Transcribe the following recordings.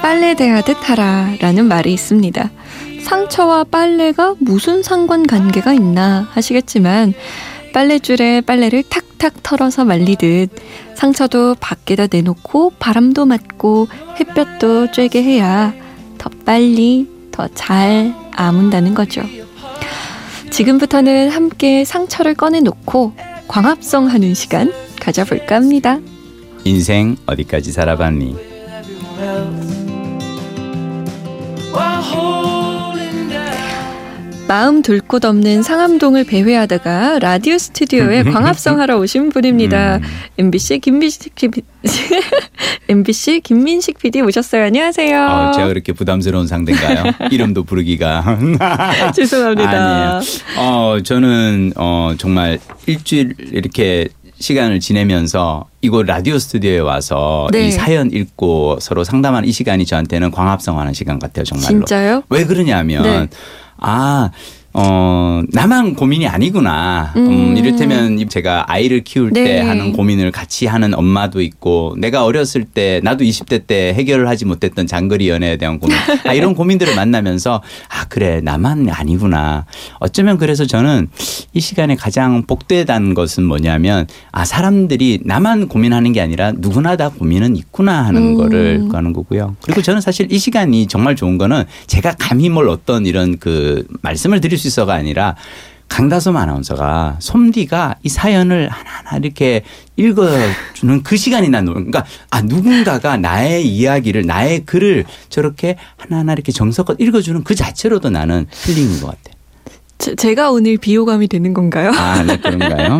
빨래대하듯 하라 라는 말이 있습니다. 상처와 빨래가 무슨 상관관계가 있나 하시겠지만 빨래줄에 빨래를 탁탁 털어서 말리듯 상처도 밖에다 내놓고 바람도 맞고 햇볕도 쬐게 해야 더 빨리 더 잘 아문다는 거죠. 지금부터는 함께 상처를 꺼내놓고 광합성 하는 시간 가져볼까 합니다. 인생 어디까지 살아봤니? 마음 둘 곳 없는 상암동을 배회하다가 라디오 스튜디오에 광합성 하러 오신 분입니다. 음. MBC 김민식 PD, MBC 김민식 PD 오셨어요. 안녕하세요. 어, 제가 그렇게 부담스러운 상대인가요? 이름도 부르기가. 죄송합니다. 아니에요. 어, 저는 어, 정말 일주일 이렇게 시간을 지내면서 이곳 라디오 스튜디오에 와서 네. 이 사연 읽고 서로 상담하는 이 시간이 저한테는 광합성하는 시간 같아요, 정말로. 진짜요? 왜 그러냐면 네. 아, 어, 나만 고민이 아니구나. 음. 음. 이를테면 제가 아이를 키울 때 네. 하는 고민을 같이 하는 엄마도 있고 내가 어렸을 때 나도 20대 때 해결을 하지 못했던 장거리 연애에 대한 고민. 아, 이런 고민들을 만나면서 아, 그래. 나만 아니구나. 어쩌면 그래서 저는 이 시간에 가장 복되다는 것은 뭐냐면 아, 사람들이 나만 고민하는 게 아니라 누구나 다 고민은 있구나 하는 음. 거를 하는 거고요. 그리고 저는 사실 이 시간이 정말 좋은 거는 제가 감히 뭘 어떤 이런 그 말씀을 드릴 수 있어가 아니라 강다솜 아나운서가 솜디가 이 사연을 하나하나 이렇게 읽어주는 그 시간이 난 너무 그러니까 아 누군가가 나의 이야기를 나의 글을 저렇게 하나하나 이렇게 정성껏 읽어주는 그 자체로도 나는 힐링인 것 같아요. 제- 제가 오늘 비호감이 되는 건가요? 아, 네, 그런가요?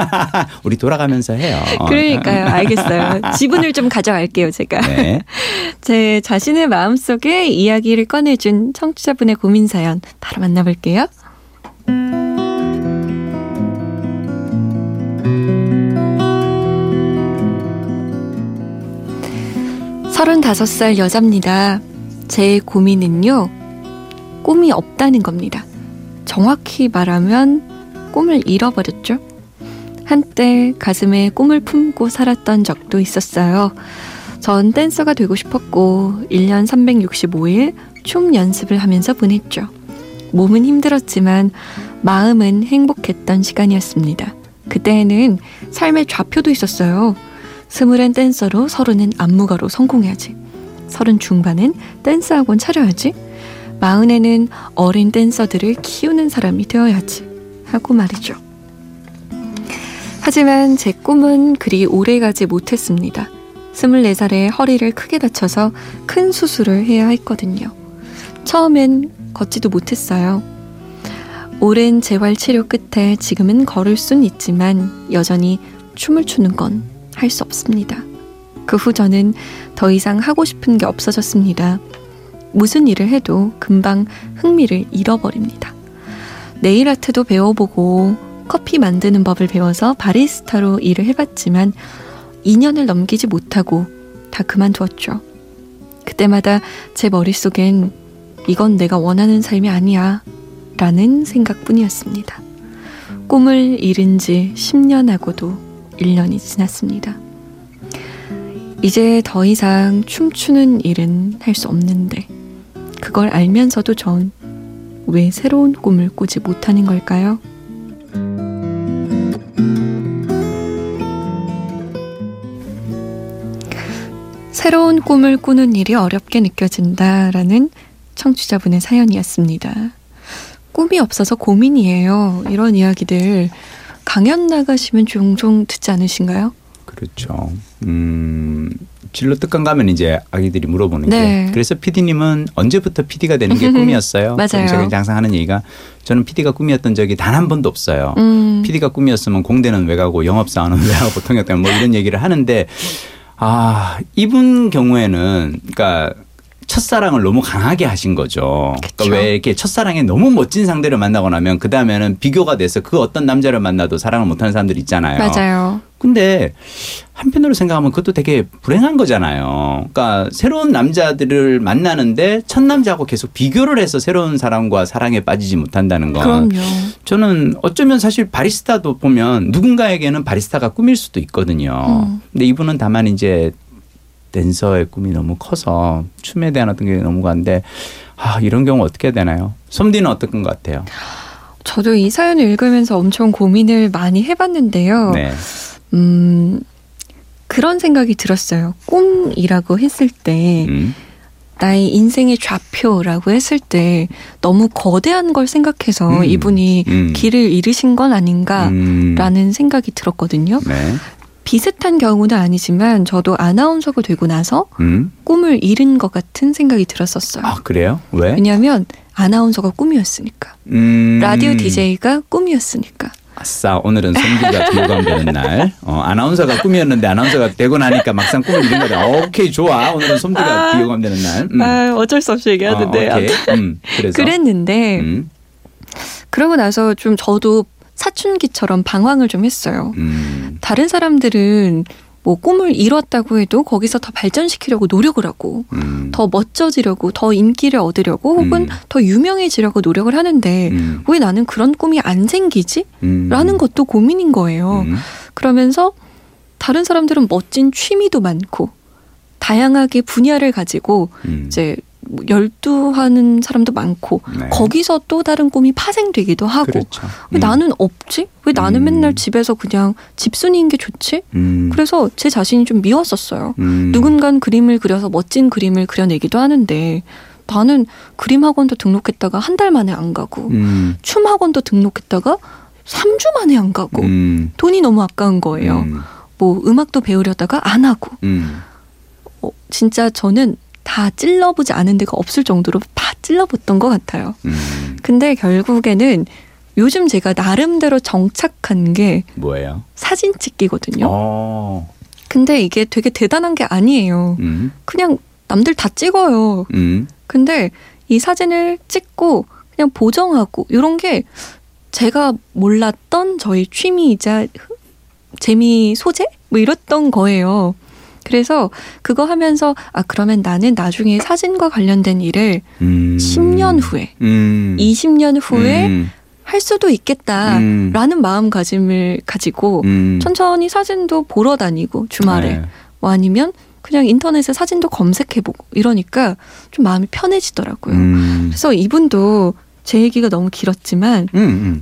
우리 돌아가면서 해요. 그러니까요. 알겠어요. 지분을 좀 가져갈게요, 제가. 네. 제 자신의 마음속에 이야기를 꺼내준 청취자분의 고민 사연 바로 만나볼게요. 35살 여자입니다. 제 고민은요, 꿈이 없다는 겁니다. 정확히 말하면 꿈을 잃어버렸죠. 한때 가슴에 꿈을 품고 살았던 적도 있었어요. 전 댄서가 되고 싶었고 1년 365일 춤 연습을 하면서 보냈죠. 몸은 힘들었지만 마음은 행복했던 시간이었습니다. 그때에는 삶의 좌표도 있었어요. 스물엔 댄서로 서른은 안무가로 성공해야지. 서른 중반은 댄스 학원 차려야지. 마흔에는 어린 댄서들을 키우는 사람이 되어야지. 하고 말이죠. 하지만 제 꿈은 그리 오래 가지 못했습니다. 24살에 허리를 크게 다쳐서 큰 수술을 해야 했거든요. 처음엔 걷지도 못했어요. 오랜 재활 치료 끝에 지금은 걸을 순 있지만 여전히 춤을 추는 건 할 수 없습니다. 그 후 저는 더 이상 하고 싶은 게 없어졌습니다. 무슨 일을 해도 금방 흥미를 잃어버립니다. 네일 아트도 배워보고 커피 만드는 법을 배워서 바리스타로 일을 해봤지만 2년을 넘기지 못하고 다 그만두었죠. 그때마다 제 머릿속엔 이건 내가 원하는 삶이 아니야 라는 생각뿐이었습니다. 꿈을 잃은 지 10년하고도 1년이 지났습니다. 이제 더 이상 춤추는 일은 할 수 없는데 그걸 알면서도 전 왜 새로운 꿈을 꾸지 못하는 걸까요? 새로운 꿈을 꾸는 일이 어렵게 느껴진다라는 청취자분의 사연이었습니다. 꿈이 없어서 고민이에요. 이런 이야기들 강연 나가시면 종종 듣지 않으신가요? 그렇죠. 음, 진로 특강 가면 이제 아기들이 물어보는 네. 게 그래서 PD님은 언제부터 PD가 되는 게 꿈이었어요? 맞아요. 제가 항상 하는 얘기가 저는 PD가 꿈이었던 적이 단 한 번도 없어요. 음, PD가 꿈이었으면 공대는 왜 가고 영업사원은 왜 하고 보통이었다면 뭐 이런 얘기를 하는데 아 이분 경우에는 그러니까 첫사랑을 너무 강하게 하신 거죠. 그러니까 왜 이렇게 첫사랑에 너무 멋진 상대를 만나고 나면 그 다음에는 비교가 돼서 그 어떤 남자를 만나도 사랑을 못하는 사람들 있잖아요. 맞아요. 근데 한편으로 생각하면 그것도 되게 불행한 거잖아요. 그러니까 새로운 남자들을 만나는데 첫 남자하고 계속 비교를 해서 새로운 사람과 사랑에 빠지지 못한다는 건 그럼요. 저는 어쩌면 사실 바리스타도 보면 누군가에게는 바리스타가 꿈일 수도 있거든요. 음. 근데 이분은 다만 이제 댄서의 꿈이 너무 커서 춤에 대한 어떤 게 너무 간데 아 이런 경우 어떻게 되나요? 솜디는 어떤 것 같아요? 저도 이 사연을 읽으면서 엄청 고민을 많이 해봤는데요. 네. 음, 그런 생각이 들었어요. 꿈이라고 했을 때, 음. 나의 인생의 좌표라고 했을 때, 너무 거대한 걸 생각해서 음. 이분이 음. 길을 잃으신 건 아닌가라는 음. 생각이 들었거든요. 네. 비슷한 경우는 아니지만, 저도 아나운서가 되고 나서 음. 꿈을 잃은 것 같은 생각이 들었었어요. 아 그래요? 왜? 왜냐하면 아나운서가 꿈이었으니까. 음. 라디오 DJ가 꿈이었으니까. 아싸 오늘은 성비가 비호감되는 날. 어, 아나운서가 꿈이었는데 아나운서가 되고 나니까 막상 꿈을 이룬 거다. 오케이 좋아. 오늘은 솜비가 아. 비호감되는 날. 음. 아, 어쩔 수 없이 얘기하는데. 어, 오케이. 음. 그래서 그랬는데, 음. 그러고 나서 좀 저도 사춘기처럼 방황을 좀 했어요. 음. 다른 사람들은 뭐 꿈을 이뤘다고 해도 거기서 더 발전시키려고 노력을 하고 음. 더 멋져지려고 더 인기를 얻으려고 혹은 음. 더 유명해지려고 노력을 하는데 음. 왜 나는 그런 꿈이 안 생기지? 음. 라는 것도 고민인 거예요. 음. 그러면서 다른 사람들은 멋진 취미도 많고 다양하게 분야를 가지고 음. 이제 뭐 열두하는 사람도 많고 네. 거기서 또 다른 꿈이 파생되기도 하고 그렇죠. 왜 음. 나는 없지? 왜 나는 음. 맨날 집에서 그냥 집순이인 게 좋지? 음. 그래서 제 자신이 좀 미웠었어요. 음. 누군간 그림을 그려서 멋진 그림을 그려내기도 하는데 나는 그림 학원도 등록했다가 한 달 만에 안 가고 음. 춤 학원도 등록했다가 3주 만에 안 가고 음. 돈이 너무 아까운 거예요. 음. 뭐 음악도 배우려다가 안 하고 음. 어, 진짜 저는 다 찔러보지 않은 데가 없을 정도로 다 찔러봤던 것 같아요. 음. 근데 결국에는 요즘 제가 나름대로 정착한 게 뭐예요? 사진 찍기거든요. 어. 근데 이게 되게 대단한 게 아니에요. 음. 그냥 남들 다 찍어요. 음. 근데 이 사진을 찍고 그냥 보정하고 이런 게 제가 몰랐던 저희 취미이자 재미 소재 뭐 이랬던 거예요. 그래서 그거 하면서 아 그러면 나는 나중에 사진과 관련된 일을 음. 10년 후에 음. 20년 후에 음. 할 수도 있겠다라는 음. 마음가짐을 가지고 음. 천천히 사진도 보러 다니고 주말에 네. 뭐 아니면 그냥 인터넷에 사진도 검색해보고 이러니까 좀 마음이 편해지더라고요. 음. 그래서 이분도 제 얘기가 너무 길었지만.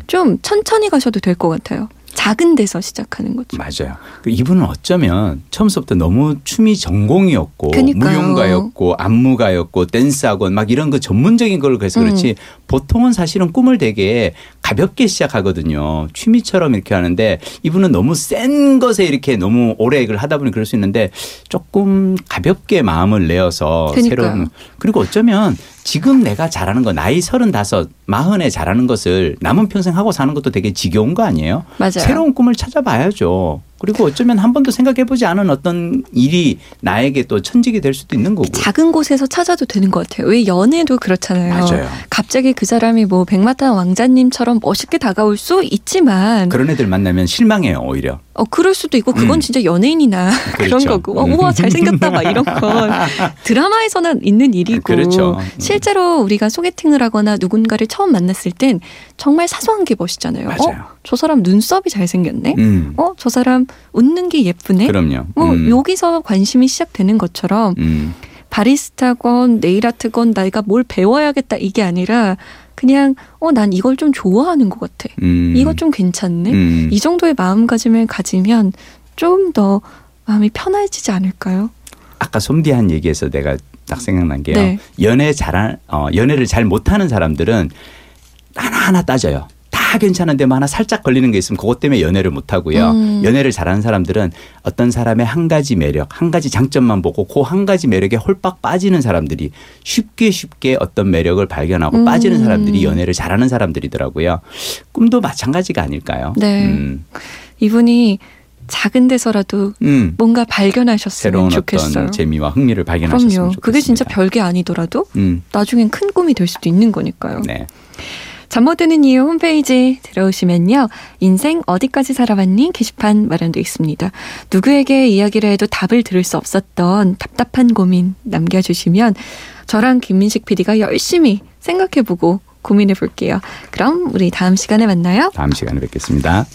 좀 천천히 가셔도 될 것 같아요. 작은 데서 시작하는 거죠. 맞아요. 그 이분은 어쩌면 처음부터 너무 춤이 전공이었고 그니까요. 무용가였고 안무가였고 댄스학원 막 이런 그 전문적인 걸 그래서 음. 그렇지 보통은 사실은 꿈을 되게 가볍게 시작하거든요. 취미처럼 이렇게 하는데 이분은 너무 센 것에 이렇게 너무 오래 이걸 하다 보니 그럴 수 있는데 조금 가볍게 마음을 내어서 그니까요. 새로운 그리고 어쩌면 지금 내가 잘하는 거 나이 서른다섯 마흔에 잘하는 것을 남은 평생 하고 사는 것도 되게 지겨운 거 아니에요? 맞아요. 새로운 꿈을 찾아봐야죠. 그리고 어쩌면 한 번도 생각해보지 않은 어떤 일이 나에게 또 천직이 될 수도 있는 거고. 작은 곳에서 찾아도 되는 것 같아요. 왜 연애도 그렇잖아요. 맞아요. 갑자기 그 사람이 뭐 백마탄 왕자님처럼 멋있게 다가올 수 있지만 그런 애들 만나면 실망해요 오히려. 어 그럴 수도 있고 그건 음. 진짜 연예인이나 그런 그렇죠. 거고 어, 우와 잘생겼다 막 이런 건 드라마에서는 있는 일이고 그렇죠. 음. 실제로 우리가 소개팅을 하거나 누군가를 처음 만났을 땐 정말 사소한 게 멋있잖아요. 맞아요. 어, 저 사람 눈썹이 잘생겼네. 음. 어, 저 사람 웃는 게 예쁘네. 그럼요. 뭐 음. 여기서 관심이 시작되는 것처럼 음. 바리스타건 네일아트건 내가 뭘 배워야겠다 이게 아니라 그냥 어 난 이걸 좀 좋아하는 것 같아. 음. 이거 좀 괜찮네. 음. 이 정도의 마음가짐을 가지면 좀 더 마음이 편해지지 않을까요? 아까 솜디한 얘기에서 내가 딱 생각난 게요. 네. 연애 잘한 어, 연애를 잘 못하는 사람들은 하나 하나 따져요. 다 괜찮은데 뭐 하나 살짝 걸리는 게 있으면 그것 때문에 연애를 못 하고요. 음. 연애를 잘하는 사람들은 어떤 사람의 한 가지 매력, 한 가지 장점만 보고 그 한 가지 매력에 홀빡 빠지는 사람들이 쉽게 쉽게 어떤 매력을 발견하고 음. 빠지는 사람들이 연애를 잘하는 사람들이더라고요. 꿈도 마찬가지가 아닐까요? 네. 음. 이분이 작은 데서라도 음. 뭔가 발견하셨으면 새로운 좋겠어요. 어떤 재미와 흥미를 발견하셨으면 그럼요. 좋겠습니다. 그게 진짜 별게 아니더라도 음. 나중엔 큰 꿈이 될 수도 있는 거니까요. 네. 잠 못 드는 이유 홈페이지 들어오시면요. 인생 어디까지 살아왔니? 게시판 마련되어 있습니다. 누구에게 이야기를 해도 답을 들을 수 없었던 답답한 고민 남겨주시면 저랑 김민식 PD가 열심히 생각해보고 고민해볼게요. 그럼 우리 다음 시간에 만나요. 다음 시간에 뵙겠습니다.